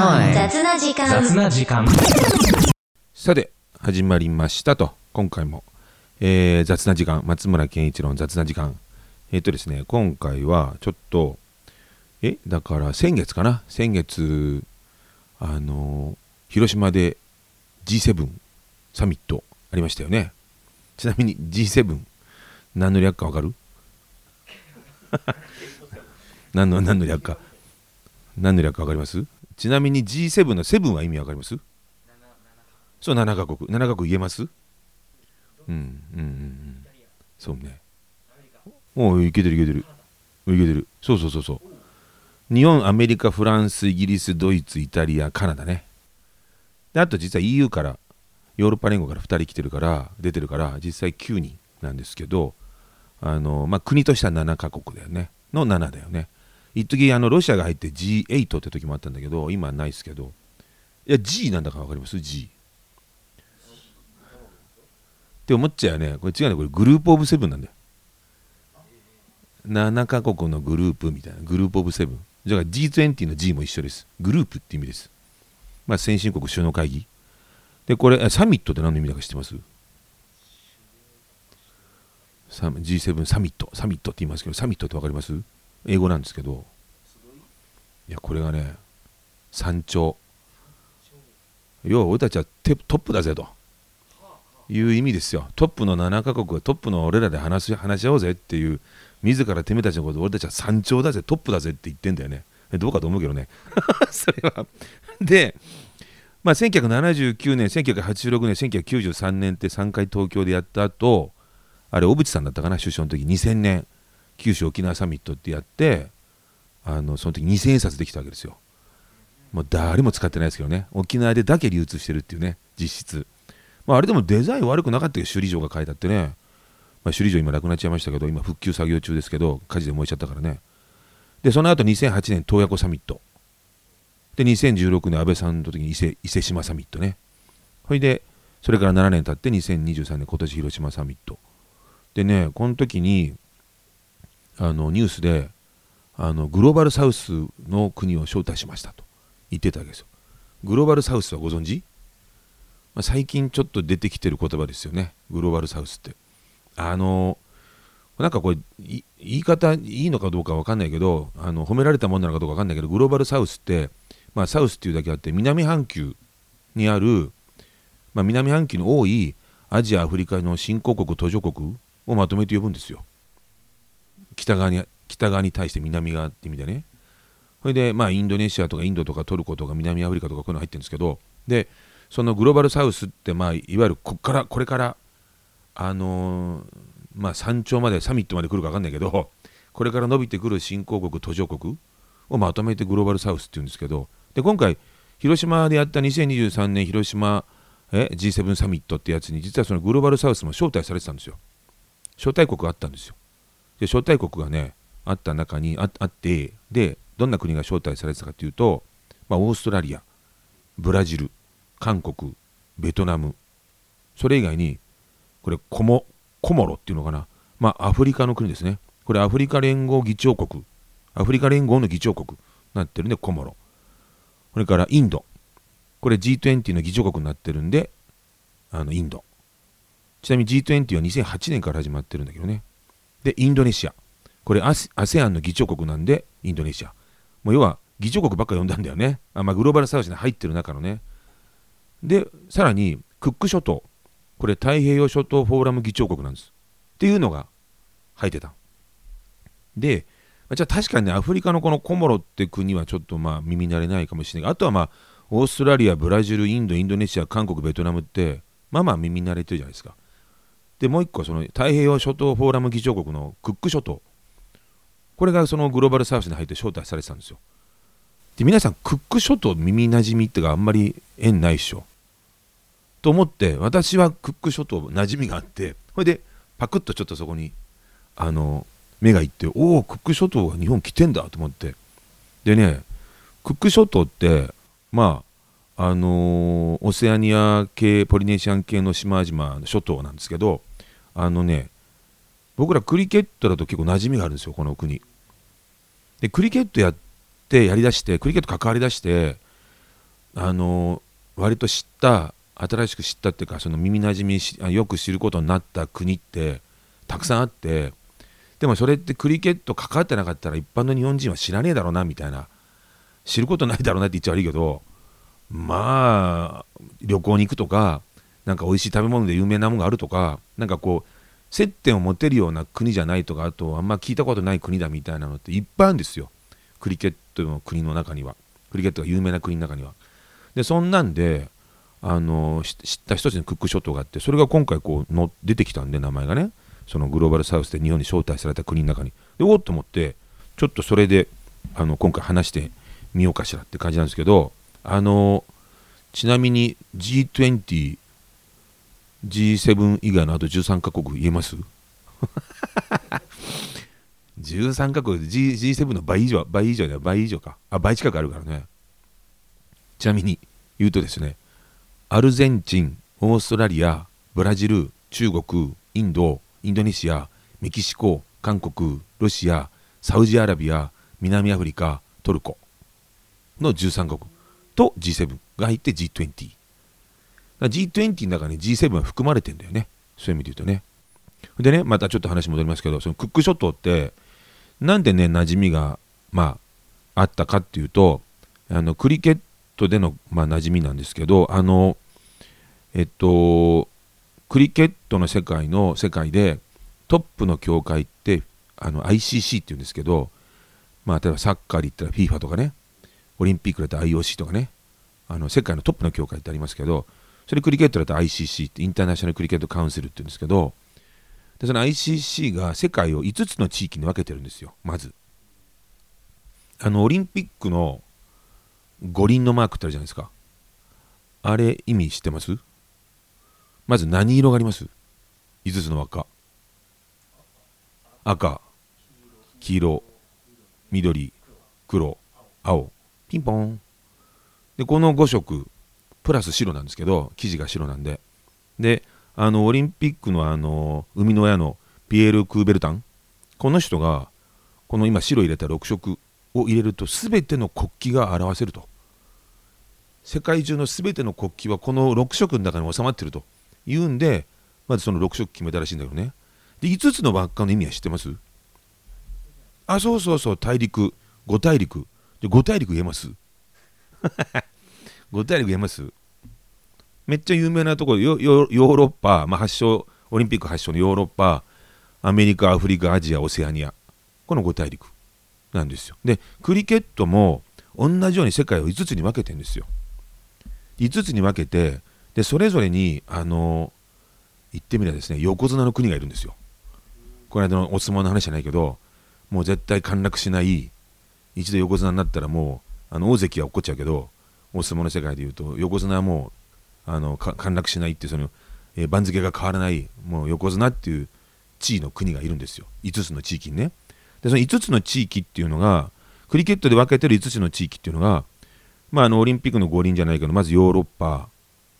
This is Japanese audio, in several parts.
雑な時間。雑な時間。さて始まりましたと。今回も、えー雑な時間。松村健一郎の雑な時間。えっ、とですね今回はちょっとえだから先月かな？先月あの広島で G7 サミットありましたよね。ちなみに G7 何の略かわかる？何の何の略か。何の略かわかります？ちなみに G7 の7は意味わかります？そう7カ国。7カ国言えます？うんうんうんそうね。おういけてるいけてる。いけてる。そうそうそうそう。日本アメリカフランスイギリスドイツイタリアカナダね。であと実は EU からヨーロッパ連合から2人来てるから出てるから実際9人なんですけどあの、まあ、国としては7カ国だよね。の7だよね。一時あのロシアが入って G8 って時もあったんだけど今はないですけど。いや G なんだか分かります ?G って思っちゃうよねこれ違うねこれグループオブセブンなんだよ。7カ国のグループみたいなグループオブセブン。だから G20 の G も一緒です。グループって意味です。まあ先進国首脳会議。でこれサミットって何の意味だか知ってます？G7 サミット。サミットって言いますけどサミットって分かります？英語なんですけどいやこれがね山頂。要は俺たちはトップだぜと。いう意味ですよ。トップの7カ国はトップの俺らで話し話し合おうぜっていう自らてめえたちのこと俺たちは山頂だぜトップだぜって言ってんだよね。どうかと思うけどね。それは。でまあ1979年1986年1993年って3回東京でやった後あれ小渕さんだったかな首相の時。2000年。九州沖縄サミットってやってあのその時2000円札できたわけですよ。もう誰も使ってないですけどね。沖縄でだけ流通してるっていうね実質。まあ、あれでもデザイン悪くなかったよ首里城が書いてあってね、まあ、首里城今なくなっちゃいましたけど今復旧作業中ですけど火事で燃えちゃったからね。でその後2008年洞爺湖サミット。で2016年安倍さんの時に伊勢伊勢志摩サミットね。それでそれから7年経って2023年今年広島サミット。でねこの時にあのニュースであのグローバルサウスの国を招待しましたと言ってたわけですよ。グローバルサウスはご存知？まあ、最近ちょっと出てきてる言葉ですよね。グローバルサウスって。あのなんかこれ言い方いいのかどうか分かんないけどあの褒められたものなのかどうか分かんないけどグローバルサウスって、まあ、サウスっていうだけあって南半球にある、まあ、南半球の多いアジアアフリカの新興国途上国をまとめて呼ぶんですよ。北側に北側に対して南側って意味でね。それでまあインドネシアとかインドとかトルコとか南アフリカとかこういうの入ってるんですけどでそのグローバルサウスって、まあ、いわゆるこっからこれから、あのーまあ、山頂までサミットまで来るか分かんないけどこれから伸びてくる新興国途上国をまとめてグローバルサウスっていうんですけどで今回広島でやった2023年広島え G7 サミットってやつに実はそのグローバルサウスも招待されてたんですよ。招待国があったんですよ。で招待国がねあった中にあってでどんな国が招待されてたかというと、まあ、オーストラリアブラジル韓国ベトナムそれ以外にこれコモコモロっていうのかなまあアフリカの国ですね。これアフリカ連合議長国アフリカ連合の議長国になってるんでコモロ。それからインド。これ G20 の議長国になってるんであのインド。ちなみに G20 は2008年から始まってるんだけどね。でインドネシア。これ ASEAN の議長国なんでインドネシア。もう要は議長国ばっか呼んだんだよね。あ、まあ、グローバルサウスに入ってる中のね。でさらにクック諸島。これ太平洋諸島フォーラム議長国なんです。っていうのが入ってた。でじゃあ確かにねアフリカのこのコモロって国はちょっとまあ耳慣れないかもしれない。あとはまあオーストラリアブラジルインドインドネシア韓国ベトナムってまあまあ耳慣れてるじゃないですか。でもう一個その太平洋諸島フォーラム議長国のクック諸島。これがそのグローバルサウスに入って招待されてたんですよ。で皆さんクック諸島耳なじみってかあんまり縁ないっしょ。と思って私はクック諸島馴染みがあってそれでパクッとちょっとそこにあの目がいっておおクック諸島が日本来てんだと思って。でねクック諸島ってまああのーオセアニア系ポリネシアン系の島々の諸島なんですけどあのね僕らクリケットだと結構馴染みがあるんですよこの国。でクリケットやってやりだしてクリケット関わりだしてあの割と知った新しく知ったっていうかその耳なじみしよく知ることになった国ってたくさんあってでもそれってクリケット関わってなかったら一般の日本人は知らねえだろうなみたいな知ることないだろうなって言っちゃ悪いけどまあ旅行に行くとかなんか美味しい食べ物で有名なものがあるとかなんかこう接点を持てるような国じゃないとかあとあんま聞いたことない国だみたいなのっていっぱいあるんですよ。クリケットの国の中には。クリケットが有名な国の中には。でそんなんであの知った一つのクック諸島があってそれが今回こうの出てきたんで名前がね。そのグローバルサウスで日本に招待された国の中に。でおっと思ってちょっとそれであの今回話してみようかしらって感じなんですけどあのちなみに G20 G7 以外のあと13カ国言えます？13カ国 G G7 の倍以上倍以上だよ倍以上か。あ倍近くあるからね。ちなみに言うとですねアルゼンチンオーストラリアブラジル中国インドインドネシアメキシコ韓国ロシアサウジアラビア南アフリカトルコの13カ国と G7 が入って G20 G20 の中に G7 は含まれてんだよね。そういう意味で言うとね。でねまたちょっと話戻りますけどそのクック諸島ってなんでね馴染みがまああったかっていうとあのクリケットでの、まあ、馴染みなんですけどあのえっとクリケットの世界の世界でトップの協会ってあの ICC っていうんですけど、まあ、例えばサッカーで言ったら FIFA とかねオリンピックだったら IOC とかねあの世界のトップの協会ってありますけどそれクリケットだと ICC ってインターナショナルクリケットカウンセルって言うんですけどでその ICC が世界を5つの地域に分けてるんですよまずあのオリンピックの五輪のマークってあるじゃないですか。あれ意味知ってます？まず何色があります ?5 つの輪っか。赤、黄色、緑、黒、青、ピンポン。で、この5色、プラス白なんですけど、生地が白なんで。で、あの、オリンピックのあの、生みの親のピエール・クーベルタン。この人が、この今白入れた6色を入れると全ての国旗が表せると。世界中の全ての国旗はこの6色の中に収まってると。いうんでまずその6色決めたらしいんだけどね。で5つの輪っかの意味は知ってます？あそうそうそう。大陸。5大陸。で5大陸言えます？5大陸言えます。めっちゃ有名なところヨーロッパ、まあ、発祥オリンピック発祥のヨーロッパアメリカアフリカアジアオセアニア。この5大陸なんですよ。でクリケットも同じように世界を5つに分けてんですよ。5つに分けてでそれぞれにあの言ってみればですね横綱の国がいるんですよ。この間のお相撲の話じゃないけどもう絶対陥落しない一度横綱になったらもうあの大関は起こっちゃうけどお相撲の世界でいうと横綱はもうあの陥落しないってその、えー、番付が変わらないもう横綱っていう地位の国がいるんですよ。5つの地域にね。でその5つの地域っていうのがクリケットで分けてる5つの地域っていうのがまあ、あのオリンピックの五輪じゃないけどまずヨーロッパ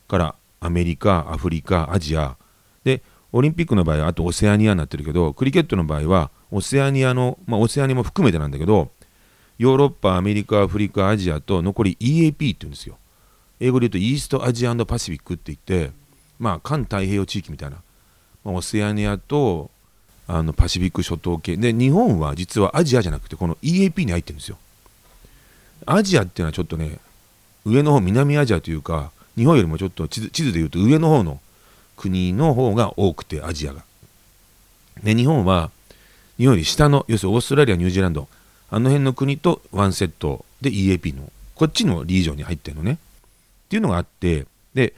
からアメリカアフリカアジア。でオリンピックの場合はあとオセアニアになってるけどクリケットの場合はオセアニアの、まあ、オセアニアも含めてなんだけどヨーロッパアメリカアフリカアジアと残り EAP って言うんですよ。英語で言うとイーストアジアパシフィックって言ってまあ環太平洋地域みたいな、まあ、オセアニアとあのパシフィック諸島系。で日本は実はアジアじゃなくてこの EAP に入ってるんですよ。アジアっていうのはちょっとね上の方南アジアというか日本よりもちょっと地図地図でいうと上の方の国の方が多くてアジアが。で日本は日本より下の要するにオーストラリアニュージーランドあの辺の国とワンセットで EAP のこっちのリージョンに入ってるのね。っていうのがあってで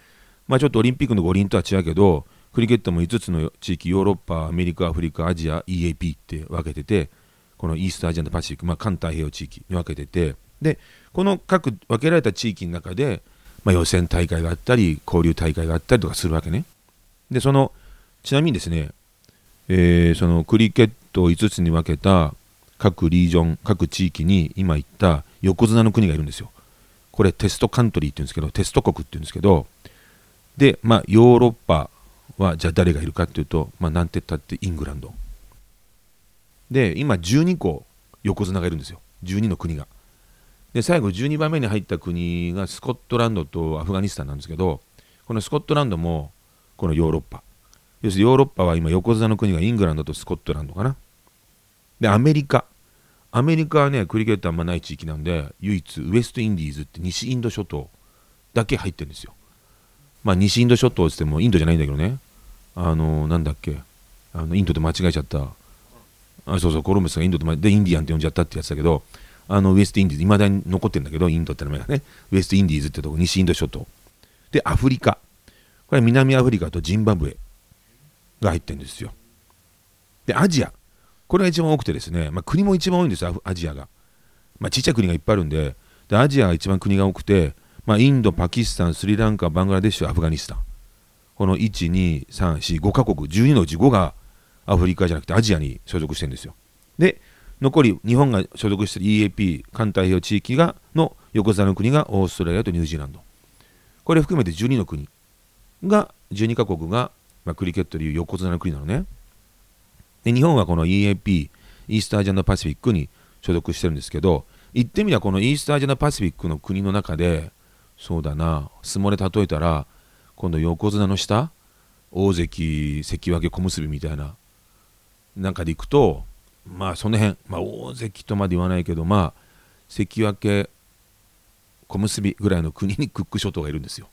まあちょっとオリンピックの五輪とは違うけどクリケットも5つの地域ヨーロッパアメリカアフリカアジア EAP って分けててこのイーストアジアのパシフィック、まあ、環太平洋地域に分けててでこの各分けられた地域の中で、まあ、予選大会があったり交流大会があったりとかするわけねでそのちなみにですね、えー、そのクリケットを5つに分けた各リージョン各地域に今言った横綱の国がいるんですよ。これテストカントリーって言うんですけどテスト国って言うんですけどでまあヨーロッパはじゃあ誰がいるかっていうと、まあ、なんて言ったってイングランド。で今12個横綱がいるんですよ。12の国が。で最後12番目に入った国がスコットランドとアフガニスタンなんですけどこのスコットランドもこのヨーロッパ。要するにヨーロッパは今横綱の国がイングランドとスコットランドかな。でアメリカ。アメリカはねクリケットあんまない地域なんで唯一ウエストインディーズって西インド諸島だけ入ってるんですよ。まあ西インド諸島って言ってもインドじゃないんだけどね。あのなんだっけ。あのインドで間違えちゃった。あそうそうコロンブスがインドででインディアンって呼んじゃったってやつだけどあのウエストインディーズいまだに残ってるんだけどインドって名前がね。ウエストインディーズってとこ西インド諸島。でアフリカ。これ南アフリカとジンバブエが入ってるんですよ。でアジア。これが一番多くてですね、まあ、国も一番多いんですよアジアが、まあ、ちっちゃい国がいっぱいあるんででアジアが一番国が多くて、まあ、インドパキスタンスリランカバングラデシュアフガニスタン。この12345カ国12のうち5がアフリカじゃなくてアジアに所属してるんですよ。で残り日本が所属している EAP 環太平洋地域がの横綱の国がオーストラリアとニュージーランド。これ含めて12の国が12カ国が、まあ、クリケットでいう横綱の国なのね。で日本はこの EAP イースターアジアのパシフィックに所属してるんですけど言ってみればこのイースターアジアのパシフィックの国の中でそうだな相撲で例えたら今度横綱の下大関関脇小結みたいななんかでいくとまあその辺、まあ、大関とまで言わないけどまあ関脇小結ぐらいの国にクック諸島がいるんですよ。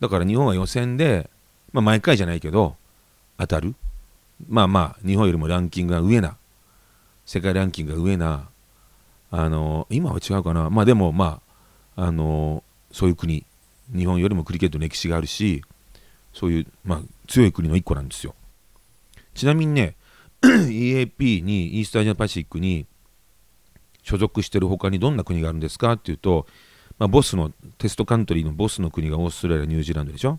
だから日本は予選で、まあ、毎回じゃないけど当たる。まあまあ日本よりもランキングが上な世界ランキングが上なあの今は違うかな。まあでもまああのそういう国日本よりもクリケットの歴史があるしそういう、まあ、強い国の一個なんですよ。ちなみにね EAP にイースタージャパシフィックに所属してる他にどんな国があるんですかっていうと、まあ、ボスのテストカントリーのボスの国がオーストラリアニュージーランドでしょ。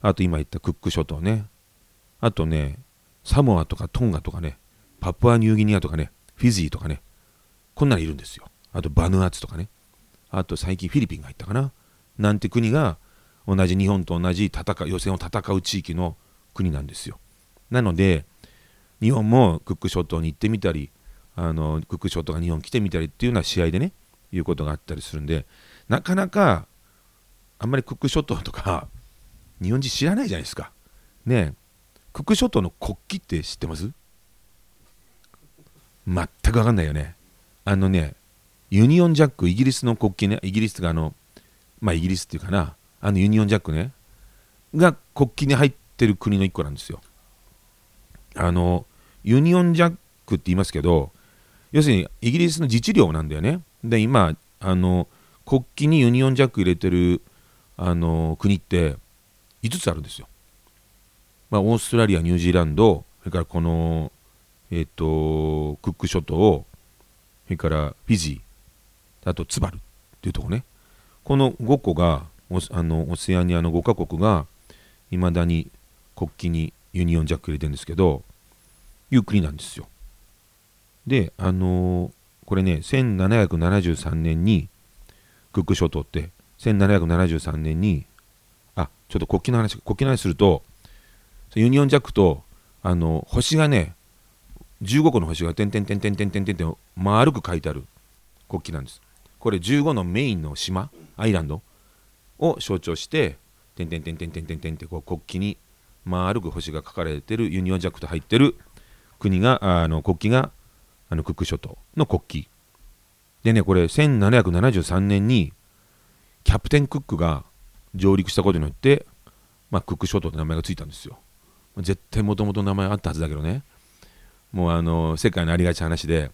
あと今言ったクック諸島ね。あとねサモアとかトンガとかねパプアニューギニアとかねフィジーとかねこんなのいるんですよ。あとバヌアツとかね。あと最近フィリピンが入ったかな。なんて国が同じ日本と同じ戦予選を戦う地域の国なんですよ。なので日本もクック諸島に行ってみたりあのクック諸島が日本来てみたりっていうような試合でねいうことがあったりするんでなかなかあんまりクック諸島とか日本人知らないじゃないですか。ね。クク諸島の国旗って知ってます？全く分かんないよね。あのねユニオンジャックイギリスの国旗ね。イギリスがあのまあイギリスっていうかな。あのユニオンジャックね。が国旗に入ってる国の一個なんですよ。あのユニオンジャックって言いますけど要するにイギリスの自治領なんだよね。で今あの国旗にユニオンジャック入れてるあの国って5つあるんですよ、まあ、オーストラリアニュージーランドそれからこのえっ、ー、とクック諸島それからフィジーあとツバルっていうとこねこの5個があのオセアニアの5カ国がいまだに国旗にユニオンジャック入れてるんですけどいう国なんですよ。であのー、これね1773年にクック諸島って1773年にあちょっと国旗の話国旗の話するとユニオンジャックとあの星がね15個の星が点々点々点々点々丸く書いてある国旗なんです。これ15のメインの島アイランドを象徴して点々点々点々点って国旗に丸く星が書かれてるユニオンジャックと入ってる国があの国旗があのクック諸島の国旗でねこれ1773年にキャプテンクックが上陸したことによって、まあ、クック諸島って名前がついたんですよ絶対もともと名前あったはずだけどねもうあの世界のありがち話で、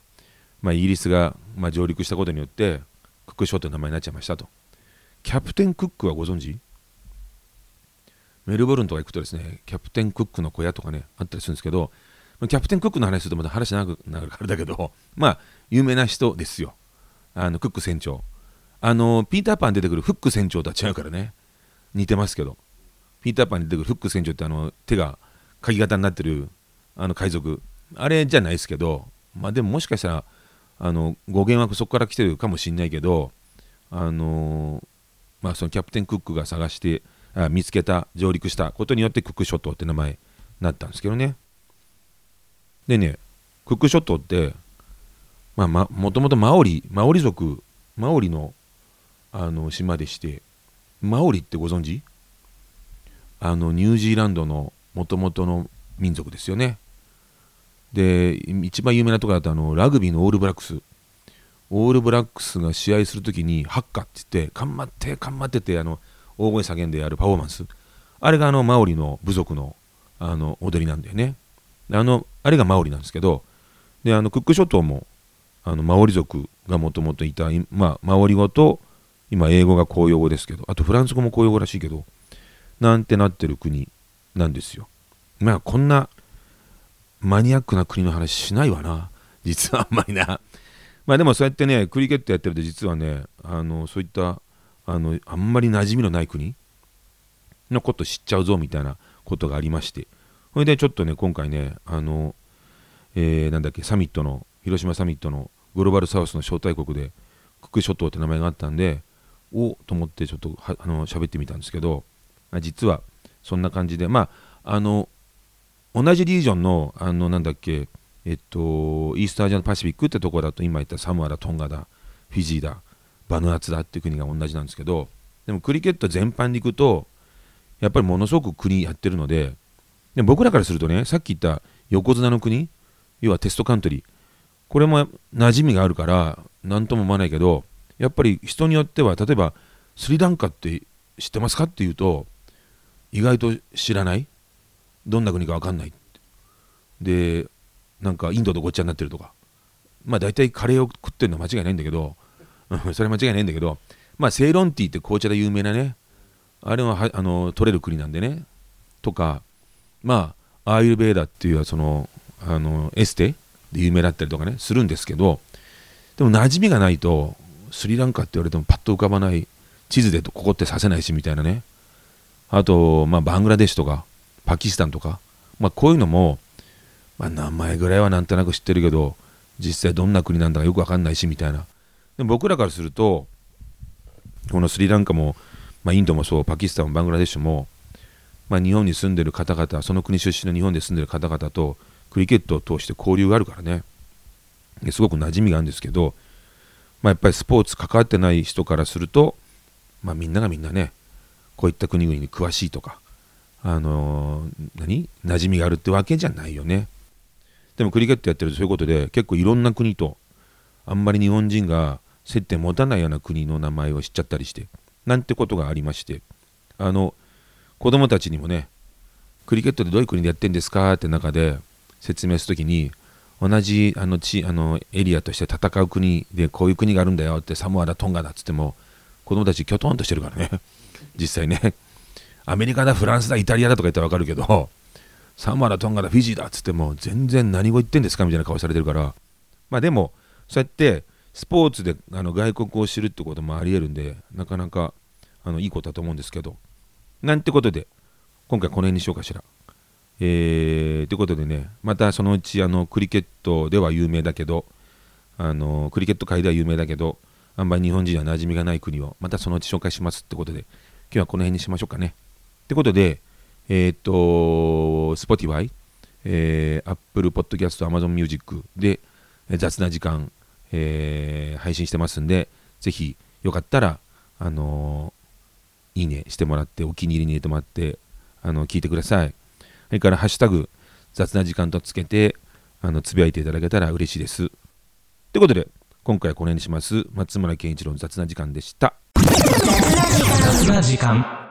まあ、イギリスが、まあ、上陸したことによってクック諸島の名前になっちゃいましたとキャプテンクックはご存知？メルボルンとか行くとですね、キャプテンクックの小屋とかね、あったりするんですけど、キャプテンクックの話するとまた話長くなるからだけど、まあ、有名な人ですよ。あの、クック船長。あの、ピーターパン出てくるフック船長とは違うからね。似てますけど。ピーターパンに出てくるフック船長ってあの、手が鍵型になってる、あの海賊。あれじゃないですけど、まあでももしかしたら、あの、語源はそこから来てるかもしんないけど、あのまあそのキャプテンクックが探してあ、見つけた上陸したことによってクック諸島って名前になったんですけどねでねクック諸島ってまあ、もともとマオリマオリ族マオリのあの島でしてマオリってご存知？あのニュージーランドのもともとの民族ですよね。で一番有名なところだとあのラグビーのオールブラックス。オールブラックスが試合するときにハッカって言って頑張って頑張ってってあの大声叫んでやるパフォーマンス。あれがあのマオリの部族のあの踊りなんだよね。あのあれがマオリなんですけどであのクック諸島もあのマオリ族がもともといた、まあ、マオリ語と今英語が公用語ですけどあとフランス語も公用語らしいけどなんてなってる国。なんですよ。まあこんなマニアックな国の話しないわな。実はあんまりな。まあでもそうやってねクリケットやってると実はねあのそういったあのあんまり馴染みのない国のこと知っちゃうぞみたいなことがありまして。それでちょっとね今回ねあの、えー、なんだっけサミットの広島サミットのグローバルサウスの招待国でクック諸島って名前があったんでおと思ってちょっとはあの喋ってみたんですけど実はそんな感じで。まああの同じリージョンのあのなんだっけえっとイースターアジアンパシフィックってとこだと今言ったサムアだトンガだフィジーだバヌアツだっていう国が同じなんですけどでもクリケット全般に行くとやっぱりものすごく国やってるのでで僕らからするとねさっき言った横綱の国要はテストカントリーこれも馴染みがあるから何とも思わないけどやっぱり人によっては例えばスリランカって知ってますかっていうと意外と知らない？どんな国か分かんない？でなんかインドとごっちゃになってるとか。まあ大体カレーを食ってるのは間違いないんだけどそれは間違いないんだけどまあセイロンティーって紅茶で有名なねあれはあの取れる国なんでね。とかまあアーユルベーダっていうそのあのエステで有名だったりとかねするんですけどでも馴染みがないとスリランカって言われてもパッと浮かばない地図でここってさせないしみたいなね。あと、まあ、バングラデシュとかパキスタンとか、まあ、こういうのも、まあ、名前ぐらいはなんとなく知ってるけど実際どんな国なんだかよくわかんないしみたいな。でも僕らからするとこのスリランカも、まあ、インドもそうパキスタンもバングラデシュも、まあ、日本に住んでる方々その国出身の日本で住んでる方々とクリケットを通して交流があるからね。すごく馴染みがあるんですけど、まあ、やっぱりスポーツ関わってない人からすると、まあ、みんながみんなねこういった国々に詳しいとか、あのー、何？馴染みがあるってわけじゃないよね。でもクリケットやってるとそういうことで結構いろんな国とあんまり日本人が接点持たないような国の名前を知っちゃったりしてなんてことがありましてあの子供たちにもねクリケットでどういう国でやってんですかって中で説明するときに同じあの地あのエリアとして戦う国でこういう国があるんだよってサモアだトンガだっつっても子供たちきょとんとしてるからね実際ねアメリカだフランスだイタリアだとか言ったら分かるけどサモアだトンガだフィジーだっつっても全然何語言ってんですかみたいな顔されてるからまあでもそうやってスポーツであの外国を知るってこともありえるんでなかなかあのいいことだと思うんですけどなんてことで今回この辺にしようかしら。えー、ということでねまたそのうちあのクリケットでは有名だけどあのクリケット界では有名だけどあんまり日本人は馴染みがない国をまたそのうち紹介しますってことで今日はこの辺にしましょうかね。ってことでえー、っと Spotify、えー、Apple Podcast、Amazon Music で雑な時間、えー、配信してますんでぜひよかったらあのいいねしてもらってお気に入りに入れてもらってあの聞いてください。それからハッシュタグ雑な時間とつけてあのつぶやいていただけたら嬉しいです。ということで今回はこの辺にします松村健一郎の雑な時間でした。雑な時間